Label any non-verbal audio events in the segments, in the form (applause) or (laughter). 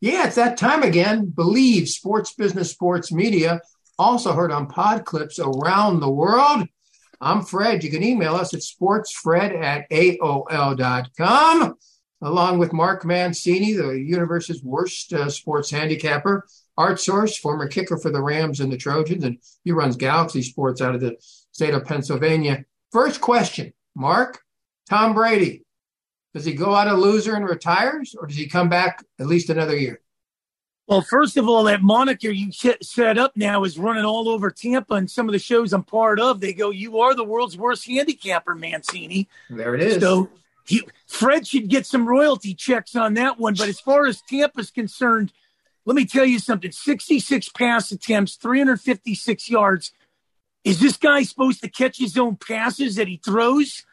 Yeah, it's that time again. Believe Sports Business Sports Media, also heard on pod clips around the world. I'm Fred. You can email us at sportsfred at AOL.com, along with Mark Mancini, the universe's worst uh, sports handicapper. Art Source, former kicker for the Rams and the Trojans, and he runs Galaxy Sports out of the state of Pennsylvania. First question, Mark, Tom Brady, does he go out a loser and retires, or does he come back at least another year? Well, first of all, that moniker you set up now is running all over Tampa and some of the shows I'm part of. They go, "You are the world's worst handicapper, Mancini." There it is. So he, Fred should get some royalty checks on that one. But as far as Tampa's concerned, let me tell you something: 66 pass attempts, 356 yards. Is this guy supposed to catch his own passes that he throws?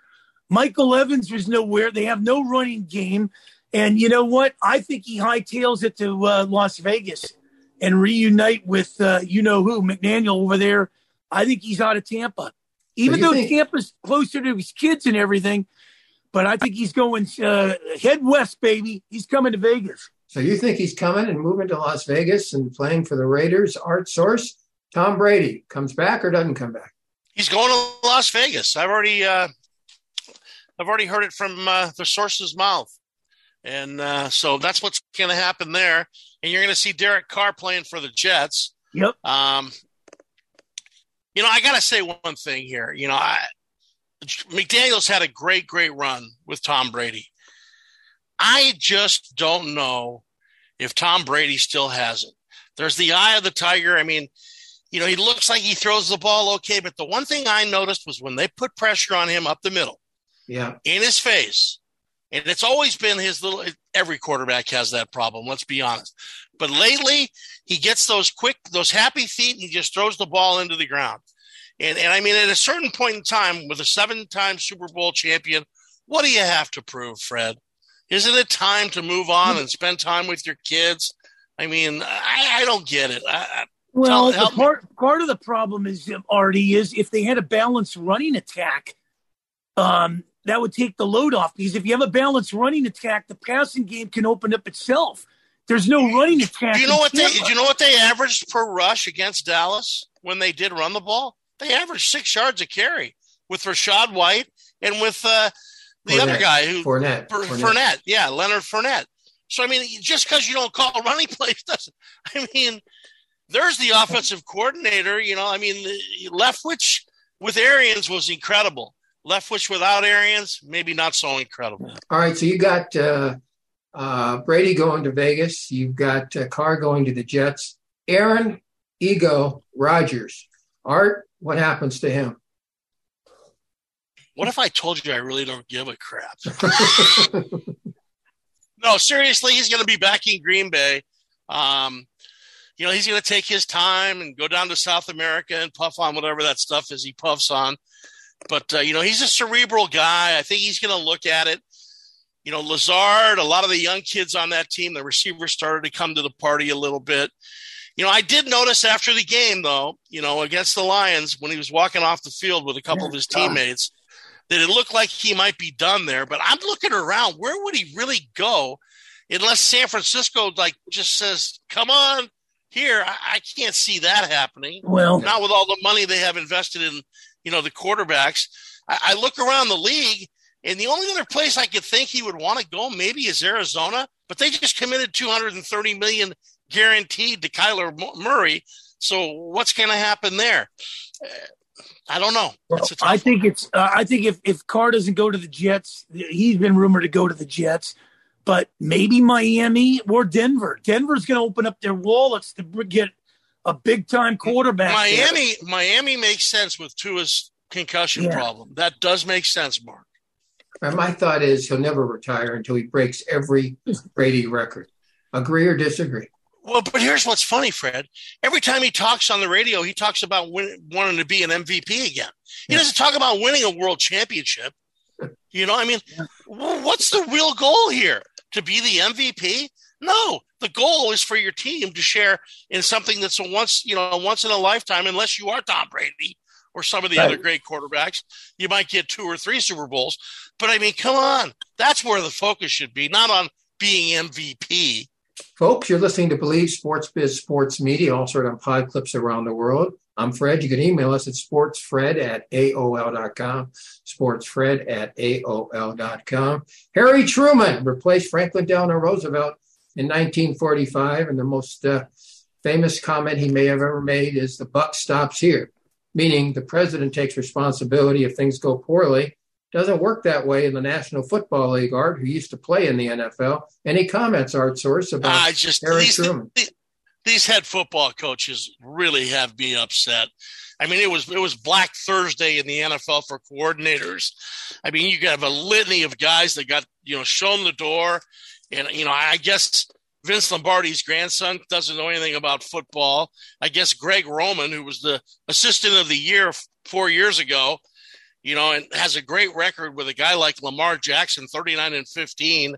Michael Evans was nowhere. They have no running game. And you know what? I think he hightails it to uh, Las Vegas and reunite with uh, you know who McDaniel over there. I think he's out of Tampa, even though think- Tampa's closer to his kids and everything. But I think he's going uh, head west, baby. He's coming to Vegas. So you think he's coming and moving to Las Vegas and playing for the Raiders? Art source: Tom Brady comes back or doesn't come back? He's going to Las Vegas. I've already uh, I've already heard it from uh, the source's mouth. And uh, so that's what's going to happen there. And you're going to see Derek Carr playing for the Jets. Yep. Um, you know, I got to say one thing here. You know, I, McDaniels had a great, great run with Tom Brady. I just don't know if Tom Brady still has it. There's the eye of the tiger. I mean, you know, he looks like he throws the ball okay, but the one thing I noticed was when they put pressure on him up the middle, yeah, in his face, and it's always been his little, every quarterback has that problem, let's be honest. But lately, he gets those quick, those happy feet and he just throws the ball into the ground. And, and I mean, at a certain point in time, with a seven time Super Bowl champion, what do you have to prove, Fred? Isn't it time to move on and spend time with your kids? I mean, I, I don't get it. I, well, tell, part, part of the problem is, Artie, is if they had a balanced running attack, um, that would take the load off because if you have a balanced running attack, the passing game can open up itself. There's no running attack. Do you know what they? Do you know what they averaged per rush against Dallas when they did run the ball? They averaged six yards a carry with Rachaad White and with uh, the Fournette. other guy who Fournette. Fournette. Fournette. Yeah, Leonard Fournette. So I mean, just because you don't call (laughs) running plays doesn't. I mean, there's the offensive coordinator. You know, I mean, Leftwich with Arians was incredible. Leftwich without Arians, maybe not so incredible. All right, so you got uh, uh, Brady going to Vegas. You've got uh, Carr going to the Jets. Aaron Ego Rodgers. Art, what happens to him? What if I told you I really don't give a crap? (laughs) no, seriously, he's going to be back in Green Bay. Um, you know, he's going to take his time and go down to South America and puff on whatever that stuff is he puffs on. But uh, you know, he's a cerebral guy. I think he's going to look at it. You know, Lazard, a lot of the young kids on that team, the receivers started to come to the party a little bit. You know, I did notice after the game, though, you know, against the Lions, when he was walking off the field with a couple of his teammates, that it looked like he might be done there. But I'm looking around, where would he really go unless San Francisco, like, just says, come on here? I, I can't see that happening. Well, not with all the money they have invested in you know, the quarterbacks. I, I look around the league, and the only other place I could think he would want to go maybe is Arizona, but they just committed 230 million guaranteed to Kyler Murray. So what's going to happen there? Uh, I don't know. Well, I think one. it's. Uh, I think if if Carr doesn't go to the Jets, he's been rumored to go to the Jets, but maybe Miami or Denver. Denver's going to open up their wallets to get a big time quarterback. Miami, there. Miami makes sense with Tua's concussion yeah. problem. That does make sense, Mark. And my thought is he'll never retire until he breaks every Brady record. Agree or disagree? Well, but here's what's funny, Fred. Every time he talks on the radio, he talks about win- wanting to be an MVP again. He yeah. doesn't talk about winning a world championship. (laughs) You know, I mean, yeah. what's the real goal here? To be the MVP? No, the goal is for your team to share in something that's a once, you know, once in a lifetime, unless you are Tom Brady or some of the right. other great quarterbacks. You might get two or three Super Bowls. But I mean, come on. That's where the focus should be, not on being MVP. Folks, you're listening to Believe Sports Biz Sports Media, also heard on pod clips around the world. I'm Fred. You can email us at sportsfred at AOL.com. Sportsfred at AOL.com. Harry Truman replaced Franklin Delano Roosevelt in 1945, and the most uh, famous comment he may have ever made is the buck stops here, meaning the president takes responsibility if things go poorly. Doesn't work that way in the National Football League, Art, who used to play in the NFL. Any comments, Art Source, about I just, Harry Truman? These head football coaches really have me upset. I mean, it was it was Black Thursday in the NFL for coordinators. I mean, you have a litany of guys that got you know shown the door, and you know, I guess Vince Lombardi's grandson doesn't know anything about football. I guess Greg Roman, who was the assistant of the year four years ago, you know, and has a great record with a guy like Lamar Jackson, thirty nine and fifteen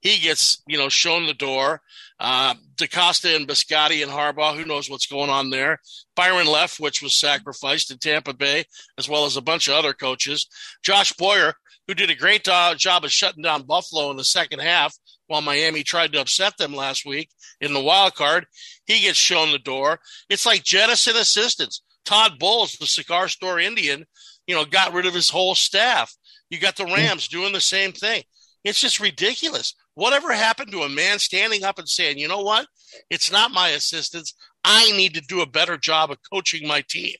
he gets you know shown the door. Uh, DeCosta and Biscotti and Harbaugh, who knows what's going on there? Byron Leftwich was sacrificed in Tampa Bay, as well as a bunch of other coaches. Josh Boyer, who did a great uh, job of shutting down Buffalo in the second half, while Miami tried to upset them last week in the wild card, he gets shown the door. It's like jettison assistants. Todd Bowles, the cigar store Indian, you know, got rid of his whole staff. You got the Rams doing the same thing. It's just ridiculous. Whatever happened to a man standing up and saying, you know what? It's not my assistants. I need to do a better job of coaching my team.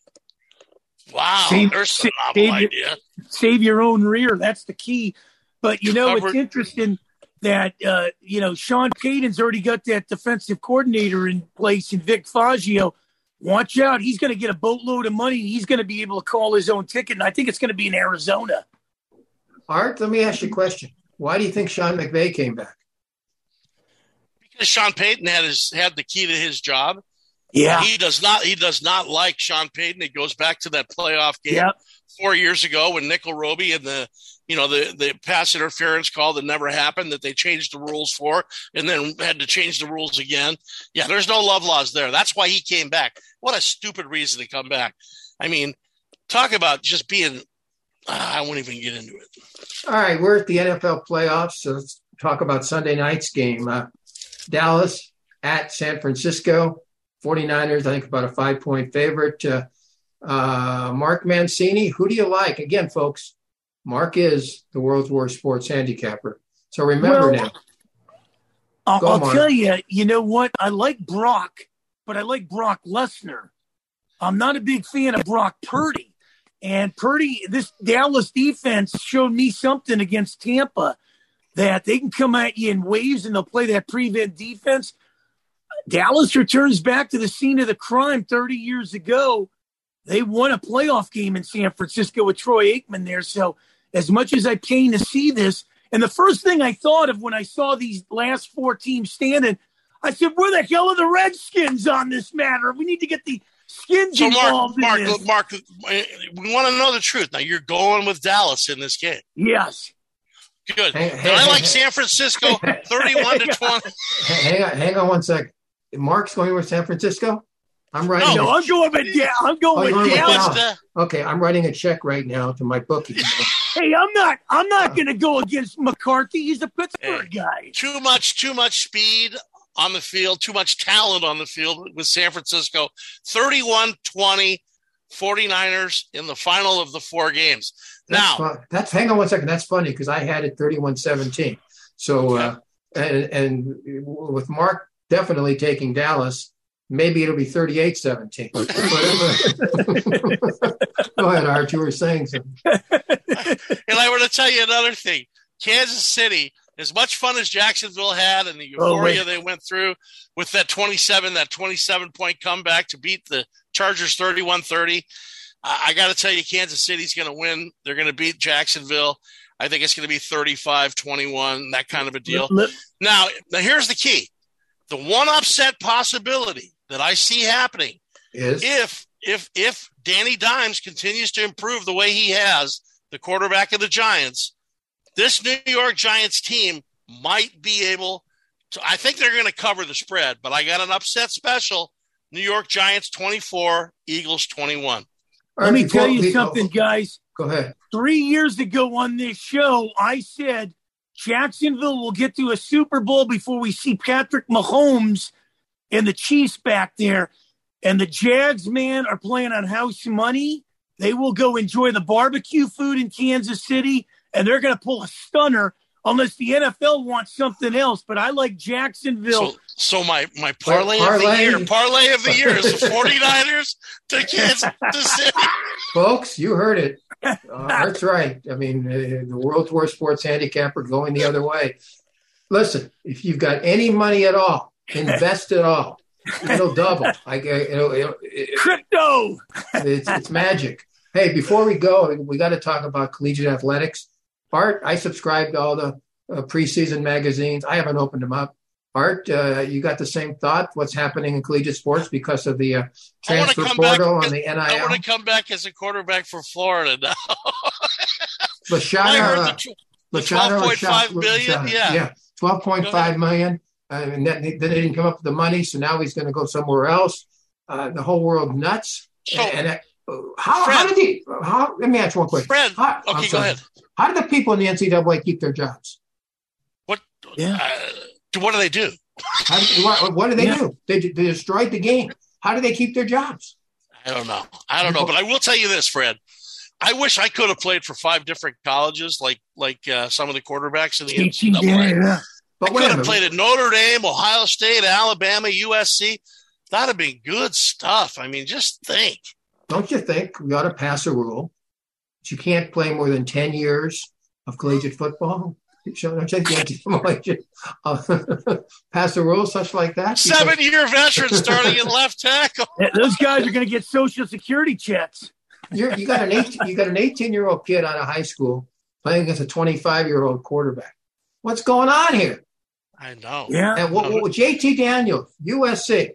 Wow, Save- there's some save novel your- Save your own rear. That's the key. But you know, Covered- it's interesting that uh, you know Sean Payton's already got that defensive coordinator in place in Vic Fangio. Watch out, he's going to get a boatload of money. He's going to be able to call his own ticket, and I think it's going to be in Arizona. Art, let me ask you a question. Why do you think Sean McVay came back? Because Sean Payton had his had the key to his job. Yeah, He does not he does not like Sean Payton. It goes back to that playoff game Yep. four years ago when Nickell Robey and the you know the the pass interference call that never happened that they changed the rules for and then had to change the rules again. Yeah, there's no love laws there. That's why he came back. What a stupid reason to come back. I mean, talk about just being. I won't even get into it. All right, we're at the NFL playoffs, so let's talk about Sunday night's game. Uh, Dallas at San Francisco. 49ers, I think, about a five point favorite. Uh, uh, Mark Mancini, who do you like? Again, folks, Mark is the world's worst sports handicapper. So remember Well, now. I'll, Go, I'll tell you. You know what? I like Brock, but I like Brock Lesnar. I'm not a big fan of Brock Purdy. And Purdy, this Dallas defense showed me something against Tampa that they can come at you in waves and they'll play that prevent defense. Dallas returns back to the scene of the crime 30 years ago. They won a playoff game in San Francisco with Troy Aikman there. So, as much as I pain to see this, and the first thing I thought of when I saw these last four teams standing, I said, "Where the hell are the Redskins on this matter? We need to get the skins So Mark, involved in Mark, this." Mark, we want to know the truth. Now you're going with Dallas in this game. Yes, Good. Hey, And hey, I hey, like hey. San Francisco, thirty-one to (laughs) twenty. Hang on, hang on one second. Mark's going with San Francisco? I'm writing. No. no, I'm going with da- I'm Oh, going you're with going with Dallas. Dallas. Okay, I'm writing a check right now to my bookie. Hey, I'm not I'm not oh. going to go against McCarthy. He's a Pittsburgh guy. too much too much speed on the field too much talent on the field with san francisco 31-20 49ers in the final of the four games That's now fun. that's hang on one second. That's funny because I had it 31-17. So uh, and and with Mark definitely taking Dallas, maybe it'll be 38-17. (laughs) (laughs) Go ahead, Art. You were saying something. (laughs) and i want to tell you another thing kansas city as much fun as jacksonville had and the Oh, euphoria wait. they went through with that 27 that 27 point comeback to beat the chargers 31-30 I, I got to tell you, Kansas City's going to win. They're going to beat Jacksonville. I think it's going to be 35 21, that kind of a deal. Now, now here's the key: the one upset possibility that I see happening Is if if if Danny Dimes continues to improve the way he has, the quarterback of the Giants, this New York Giants team might be able to. I think they're going to cover the spread, but I got an upset special: New York Giants 24, Eagles 21. let me tell you something, guys. Go ahead. Three years ago on this show, I said Jacksonville will get to a Super Bowl before we see Patrick Mahomes and the Chiefs back there. And the Jags, man, are playing on house money. They will go enjoy the barbecue food in Kansas City, and they're going to pull a stunner unless the NFL wants something else. But I like Jacksonville. So, so my, my parlay, parlay, of the year, parlay of the year is the (laughs) 49ers to Kansas City. Folks, you heard it. (laughs) Uh, that's right. I mean, uh, the World Tour Sports Handicapper going the other way. Listen, if you've got any money at all, invest it all. It'll double. I, it'll, it'll, it, Crypto. It's, it's magic. Hey, before we go, we got to talk about collegiate athletics. Art, I subscribe to all the uh, preseason magazines. I haven't opened them up. Art, uh, you got the same thought? What's happening in collegiate sports because of the uh, transfer portal and the NIL? I want to come back as a quarterback for Florida now. (laughs) Lashana, the, twelve point five million, yeah, yeah, twelve point five million. Uh, and then, they didn't come up with the money, so now he's going to go somewhere else. Uh, the whole world nuts. So, and, and uh, how, Fred, how did he? How? Let me ask one question. Fred, how, okay, go ahead. How did the people in the NCAA keep their jobs? What? Yeah. Uh, what do they do? How, what, what, do they yeah. do? They, they destroyed the game. How do they keep their jobs? I don't know. I don't know, but I will tell you this, Fred. I wish I could have played for five different colleges, like like uh, some of the quarterbacks in the NCAA. Yeah, yeah. But I could have played at Notre Dame, Ohio State, Alabama, USC. That'd have been good stuff. I mean, just think. Don't you think we ought to pass a rule that you can't play more than 10 years of collegiate football? Don't you think uh, (laughs) pass a rule such like that? Seven year veteran starting at left tackle. (laughs) Those guys are going to get social security checks. You're, you got an 18, you got an 18 year old kid out of high school playing against a 25 year old quarterback. What's going on here? I know. Yeah. And what, what JT Daniels, USC,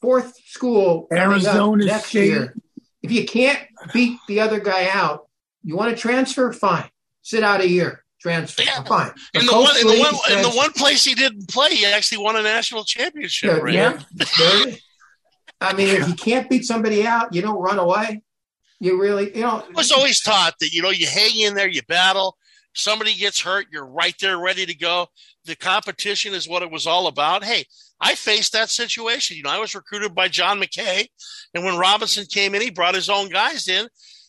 fourth school Arizona next State. year. If you can't beat the other guy out, you want to transfer? Fine. Sit out a year. Transfer. Yeah. Fine. The in, the one, in, the one, in the one place he didn't play, he actually won a national championship. Yeah. Right? yeah. I mean, if you can't beat somebody out, you don't run away. You really, you know. I was always taught that, you know, you hang in there, you battle. Somebody gets hurt, you're right there ready to go the competition is what it was all about. Hey, I faced that situation. You know, I was recruited by John McKay, and when Robinson came in, he brought his own guys in.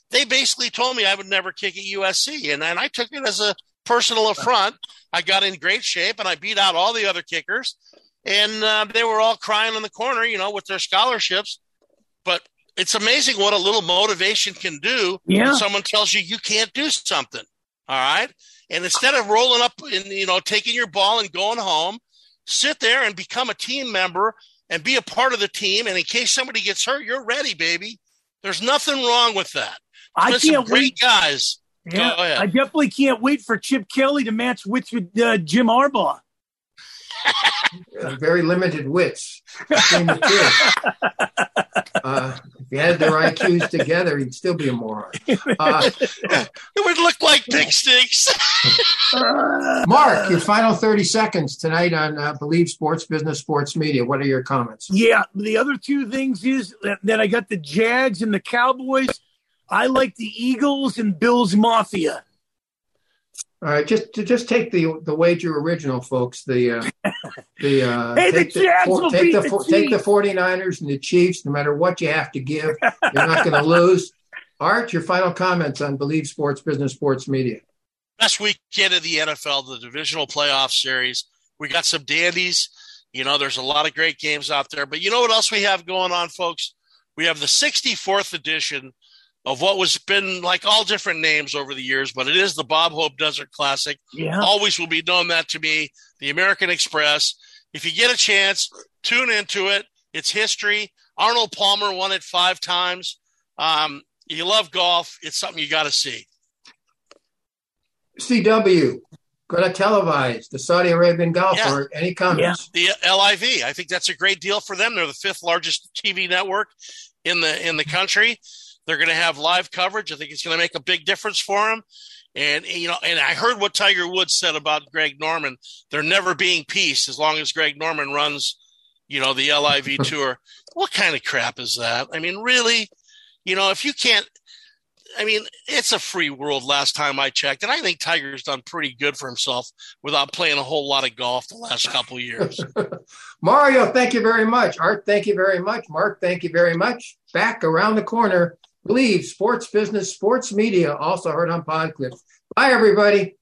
They basically told me I would never kick at USC, and, and I took it as a personal affront. I got in great shape, and I beat out all the other kickers, and uh, they were all crying in the corner, you know, with their scholarships. But it's amazing what a little motivation can do yeah. when someone tells you you can't do something. All right. And instead of rolling up and you know taking your ball and going home, sit there and become a team member and be a part of the team. And in case somebody gets hurt, you're ready, baby. There's nothing wrong with that. I can't great wait. guys. Yeah, I definitely can't wait for Chip Kelly to match wits with uh, Jim Harbaugh. (laughs) very limited wits between the two. Uh, if he had their IQs together, he'd still be a moron. Uh, (laughs) it would look like pig sticks. (laughs) Mark, your final 30 seconds tonight on uh, Believe Sports Business Sports Media. What are your comments? Yeah, the other two things is that, that I got the Jags and the Cowboys. I like the Eagles and Bills Mafia. All right, just to just take the the wager original, folks. The uh, the uh, (laughs) hey, the the, will take beat the, the take the 49ers and the Chiefs. No matter what you have to give, you're not going (laughs) to lose. Art, your final comments on Believe Sports Business Sports Media. Best weekend of the NFL, the divisional playoff series. We got some dandies. You know, there's a lot of great games out there. But you know what else we have going on, folks? We have the 64th edition of what was been like all different names over the years, but it is the Bob Hope Desert Classic. Yeah. Always will be known that to me, the American Express. If you get a chance, tune into it. It's history. Arnold Palmer won it five times. Um, you love golf. It's something you got to see. CW, going to televise the Saudi Arabian golf. Yeah. Any comments? Yeah. The LIV. I think that's a great deal for them. They're the fifth largest TV network in the in the country. They're going to have live coverage. I think it's going to make a big difference for them. And you know, and I heard what Tiger Woods said about Greg Norman. There never being peace as long as Greg Norman runs, you know, the LIV (laughs) tour. What kind of crap is that? I mean, really, you know, if you can't, I mean, it's a free world. Last time I checked, and I think Tiger's done pretty good for himself without playing a whole lot of golf the last couple years. (laughs) Mario, thank you very much. Art, thank you very much. Mark, thank you very much. Back around the corner Believe sports business, sports media, also heard on Podclips. Bye, everybody.